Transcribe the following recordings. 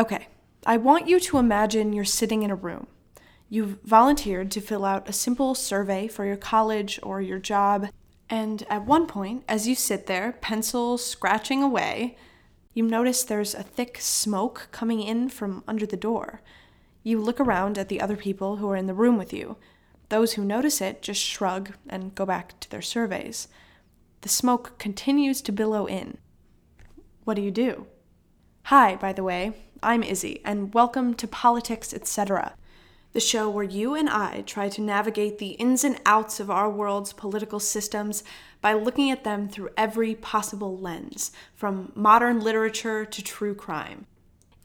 Okay, I want you to imagine you're sitting in a room. You've volunteered to fill out a simple survey for your college or your job, and at one point, as you sit there, pencil scratching away, you notice there's a thick smoke coming in from under the door. You look around at the other people who are in the room with you. Those who notice it just shrug and go back to their surveys. The smoke continues to billow in. What do you do? Hi, by the way, I'm Izzy, and welcome to Politics, etc., the show where you and I try to navigate the ins and outs of our world's political systems by looking at them through every possible lens, from modern literature to true crime.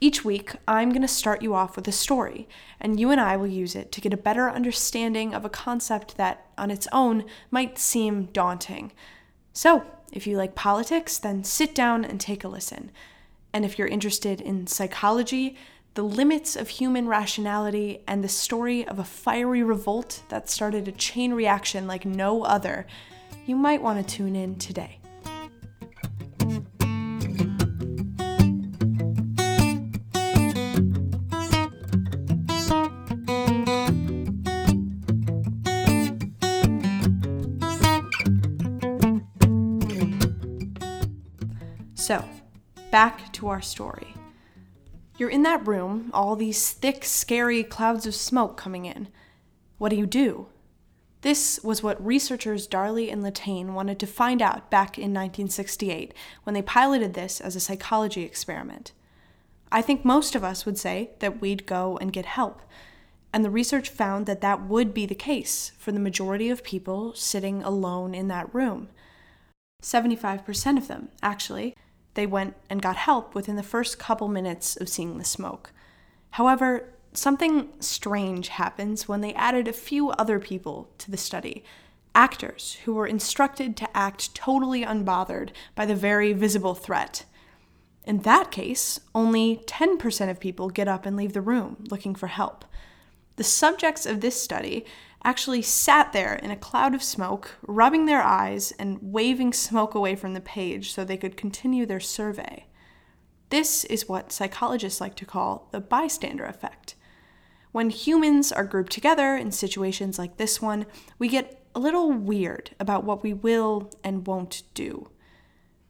Each week, I'm going to start you off with a story, and you and I will use it to get a better understanding of a concept that, on its own, might seem daunting. So, if you like politics, then sit down and take a listen. And if you're interested in psychology, the limits of human rationality, and the story of a fiery revolt that started a chain reaction like no other, you might want to tune in today. Back to our story. You're in that room, all these thick, scary clouds of smoke coming in. What do you do? This was what researchers Darley and Latane wanted to find out back in 1968 when they piloted this as a psychology experiment. I think most of us would say that we'd go and get help, and the research found that that would be the case for the majority of people sitting alone in that room. 75% of them, actually, they went and got help within the first couple minutes of seeing the smoke. However, something strange happens when they added a few other people to the study actors who were instructed to act totally unbothered by the very visible threat. In that case, only 10% of people get up and leave the room looking for help. The subjects of this study actually sat there in a cloud of smoke, rubbing their eyes and waving smoke away from the page so they could continue their survey. This is what psychologists like to call the bystander effect. When humans are grouped together in situations like this one, we get a little weird about what we will and won't do.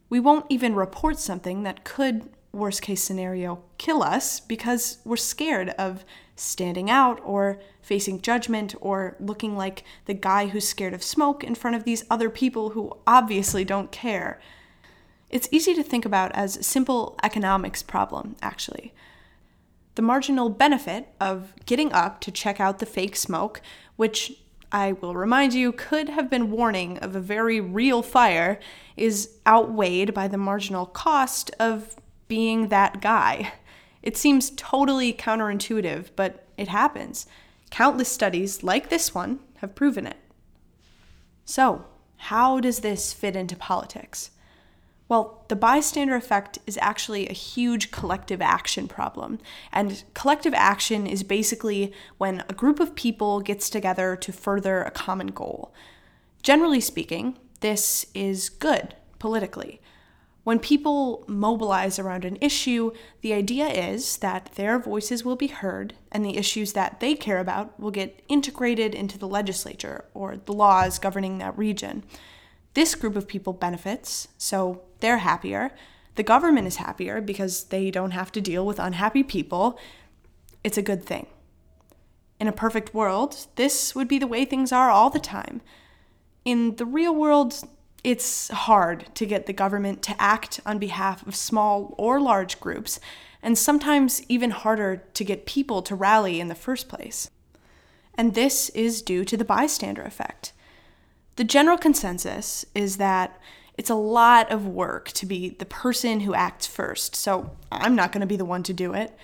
We won't even report something that could, worst case scenario, kill us because we're scared of standing out or facing judgment or looking like the guy who's scared of smoke in front of these other people who obviously don't care. It's easy to think about as a simple economics problem, actually. The marginal benefit of getting up to check out the fake smoke, which I will remind you could have been warning of a very real fire, is outweighed by the marginal cost of being that guy. It seems totally counterintuitive, but it happens. Countless studies, like this one, have proven it. So, how does this fit into politics? Well, the bystander effect is actually a huge collective action problem. And collective action is basically when a group of people gets together to further a common goal. Generally speaking, this is good politically. When people mobilize around an issue, the idea is that their voices will be heard and the issues that they care about will get integrated into the legislature or the laws governing that region. This group of people benefits, so they're happier. The government is happier because they don't have to deal with unhappy people. It's a good thing. In a perfect world, this would be the way things are all the time. In the real world, it's hard to get the government to act on behalf of small or large groups, and sometimes even harder to get people to rally in the first place. And this is due to the bystander effect. The general consensus is that it's a lot of work to be the person who acts first, so I'm not going to be the one to do it.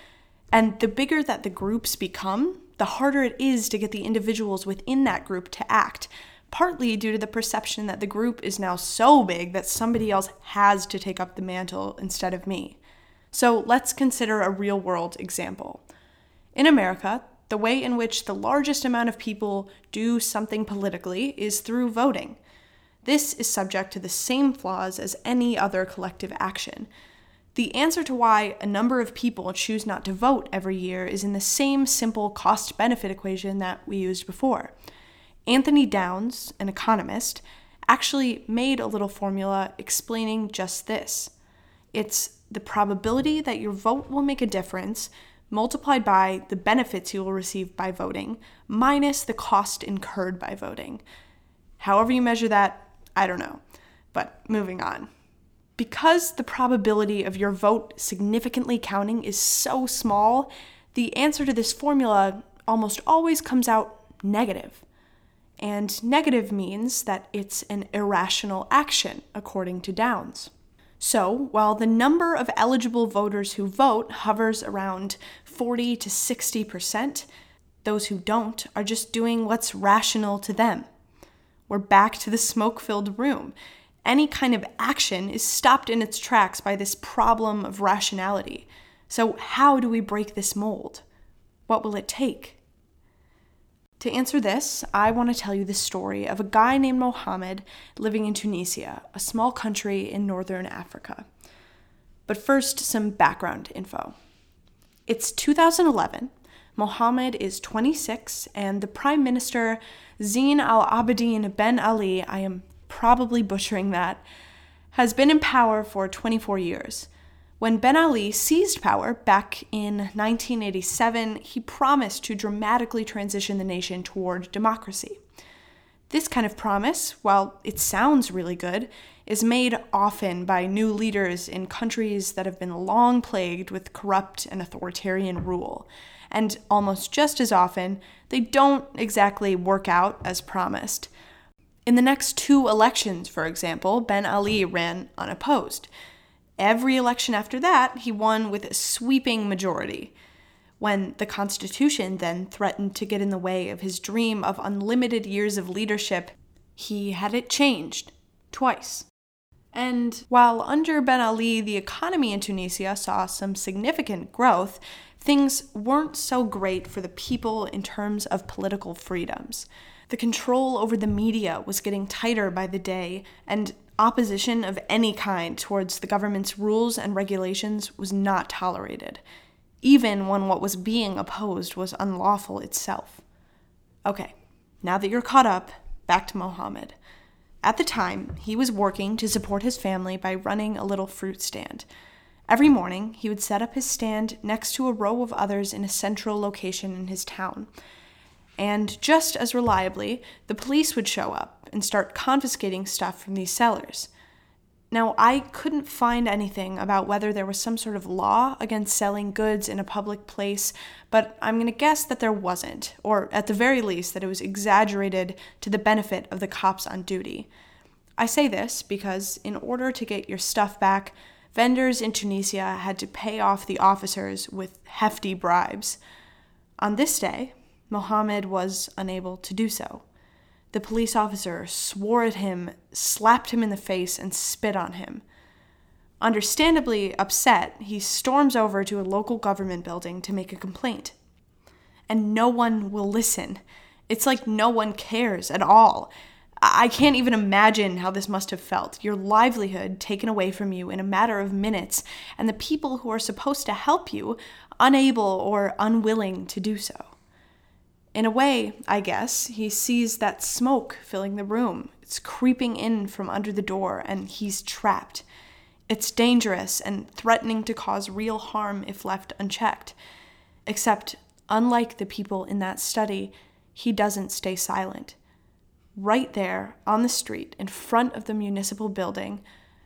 And the bigger that the groups become, the harder it is to get the individuals within that group to act, partly due to the perception that the group is now so big that somebody else has to take up the mantle instead of me. So let's consider a real world example. In America, the way in which the largest amount of people do something politically is through voting. This is subject to the same flaws as any other collective action. The answer to why a number of people choose not to vote every year is in the same simple cost benefit equation that we used before. Anthony Downs, an economist, actually made a little formula explaining just this. It's the probability that your vote will make a difference multiplied by the benefits you will receive by voting minus the cost incurred by voting. However, you measure that, I don't know. But moving on. Because the probability of your vote significantly counting is so small, the answer to this formula almost always comes out negative. And negative means that it's an irrational action, according to Downs. So, while the number of eligible voters who vote hovers around 40 to 60%, those who don't are just doing what's rational to them. We're back to the smoke filled room. Any kind of action is stopped in its tracks by this problem of rationality. So, how do we break this mold? What will it take? To answer this, I want to tell you the story of a guy named Mohammed living in Tunisia, a small country in northern Africa. But first, some background info. It's 2011. Mohammed is 26, and the Prime Minister, Zine al Abidine Ben Ali, I am probably butchering that, has been in power for 24 years. When Ben Ali seized power back in 1987, he promised to dramatically transition the nation toward democracy. This kind of promise, while it sounds really good, is made often by new leaders in countries that have been long plagued with corrupt and authoritarian rule. And almost just as often, they don't exactly work out as promised. In the next two elections, for example, Ben Ali ran unopposed. Every election after that, he won with a sweeping majority. When the Constitution then threatened to get in the way of his dream of unlimited years of leadership, he had it changed twice. And while under Ben Ali the economy in Tunisia saw some significant growth, things weren't so great for the people in terms of political freedoms. The control over the media was getting tighter by the day, and opposition of any kind towards the government's rules and regulations was not tolerated, even when what was being opposed was unlawful itself. Okay, now that you're caught up, back to Mohammed. At the time, he was working to support his family by running a little fruit stand. Every morning, he would set up his stand next to a row of others in a central location in his town. And just as reliably, the police would show up and start confiscating stuff from these sellers. Now, I couldn't find anything about whether there was some sort of law against selling goods in a public place, but I'm going to guess that there wasn't, or at the very least, that it was exaggerated to the benefit of the cops on duty. I say this because, in order to get your stuff back, vendors in Tunisia had to pay off the officers with hefty bribes. On this day, Mohammed was unable to do so. The police officer swore at him, slapped him in the face, and spit on him. Understandably upset, he storms over to a local government building to make a complaint. And no one will listen. It's like no one cares at all. I can't even imagine how this must have felt. Your livelihood taken away from you in a matter of minutes, and the people who are supposed to help you unable or unwilling to do so. In a way, I guess, he sees that smoke filling the room. It's creeping in from under the door, and he's trapped. It's dangerous and threatening to cause real harm if left unchecked. Except, unlike the people in that study, he doesn't stay silent. Right there, on the street, in front of the municipal building,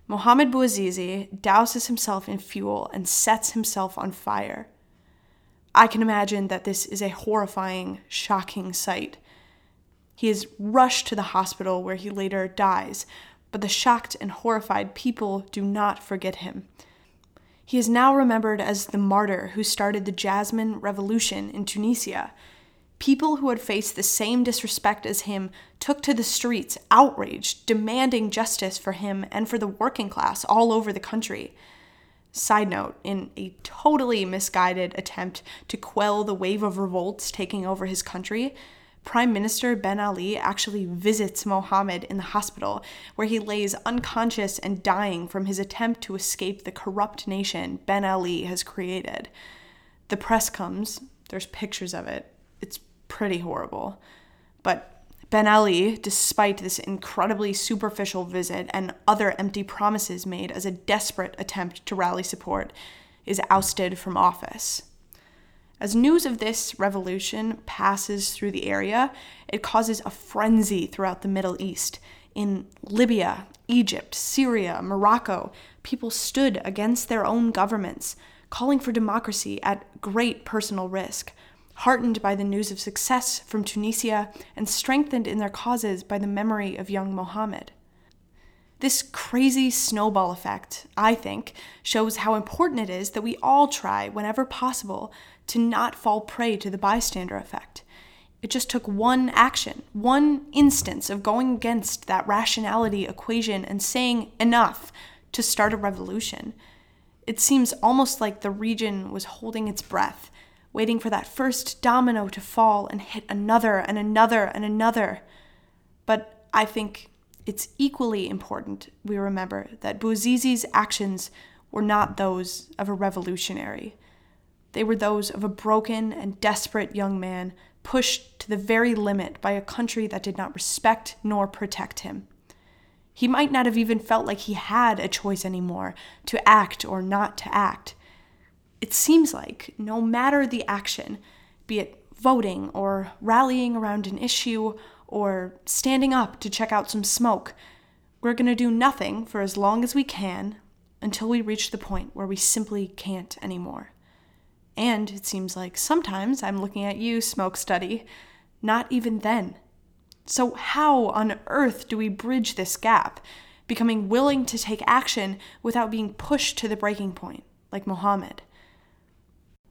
Mohammed Bouazizi douses himself in fuel and sets himself on fire. I can imagine that this is a horrifying, shocking sight. He is rushed to the hospital where he later dies, but the shocked and horrified people do not forget him. He is now remembered as the martyr who started the Jasmine Revolution in Tunisia. People who had faced the same disrespect as him took to the streets, outraged, demanding justice for him and for the working class all over the country. Side note, in a totally misguided attempt to quell the wave of revolts taking over his country, Prime Minister Ben Ali actually visits Mohammed in the hospital, where he lays unconscious and dying from his attempt to escape the corrupt nation Ben Ali has created. The press comes, there's pictures of it. It's pretty horrible. But Ben Ali, despite this incredibly superficial visit and other empty promises made as a desperate attempt to rally support, is ousted from office. As news of this revolution passes through the area, it causes a frenzy throughout the Middle East. In Libya, Egypt, Syria, Morocco, people stood against their own governments, calling for democracy at great personal risk, heartened by the news of success from Tunisia and strengthened in their causes by the memory of young Mohammed. This crazy snowball effect, I think, shows how important it is that we all try, whenever possible, to not fall prey to the bystander effect. It just took one action, one instance of going against that rationality equation and saying enough to start a revolution. It seems almost like the region was holding its breath, waiting for that first domino to fall and hit another and another and another. But I think it's equally important we remember that Bouazizi's actions were not those of a revolutionary. They were those of a broken and desperate young man pushed to the very limit by a country that did not respect nor protect him. He might not have even felt like he had a choice anymore to act or not to act. It seems like no matter the action, be it voting or rallying around an issue or standing up to check out some smoke. We're going to do nothing for as long as we can until we reach the point where we simply can't anymore. And it seems like sometimes I'm looking at you, Smoke Study, not even then. So, how on earth do we bridge this gap, becoming willing to take action without being pushed to the breaking point, like Mohammed?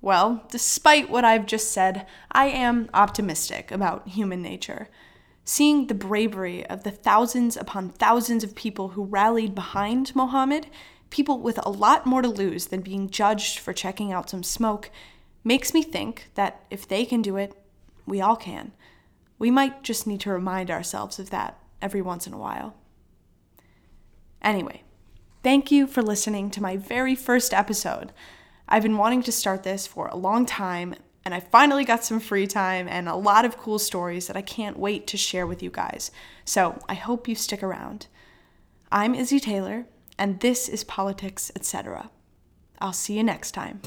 Well, despite what I've just said, I am optimistic about human nature seeing the bravery of the thousands upon thousands of people who rallied behind Mohammed, people with a lot more to lose than being judged for checking out some smoke, makes me think that if they can do it, we all can. We might just need to remind ourselves of that every once in a while. Anyway, thank you for listening to my very first episode. I've been wanting to start this for a long time, and I finally got some free time and a lot of cool stories that I can't wait to share with you guys. So I hope you stick around. I'm Izzy Taylor, and this is Politics, etc. I'll see you next time.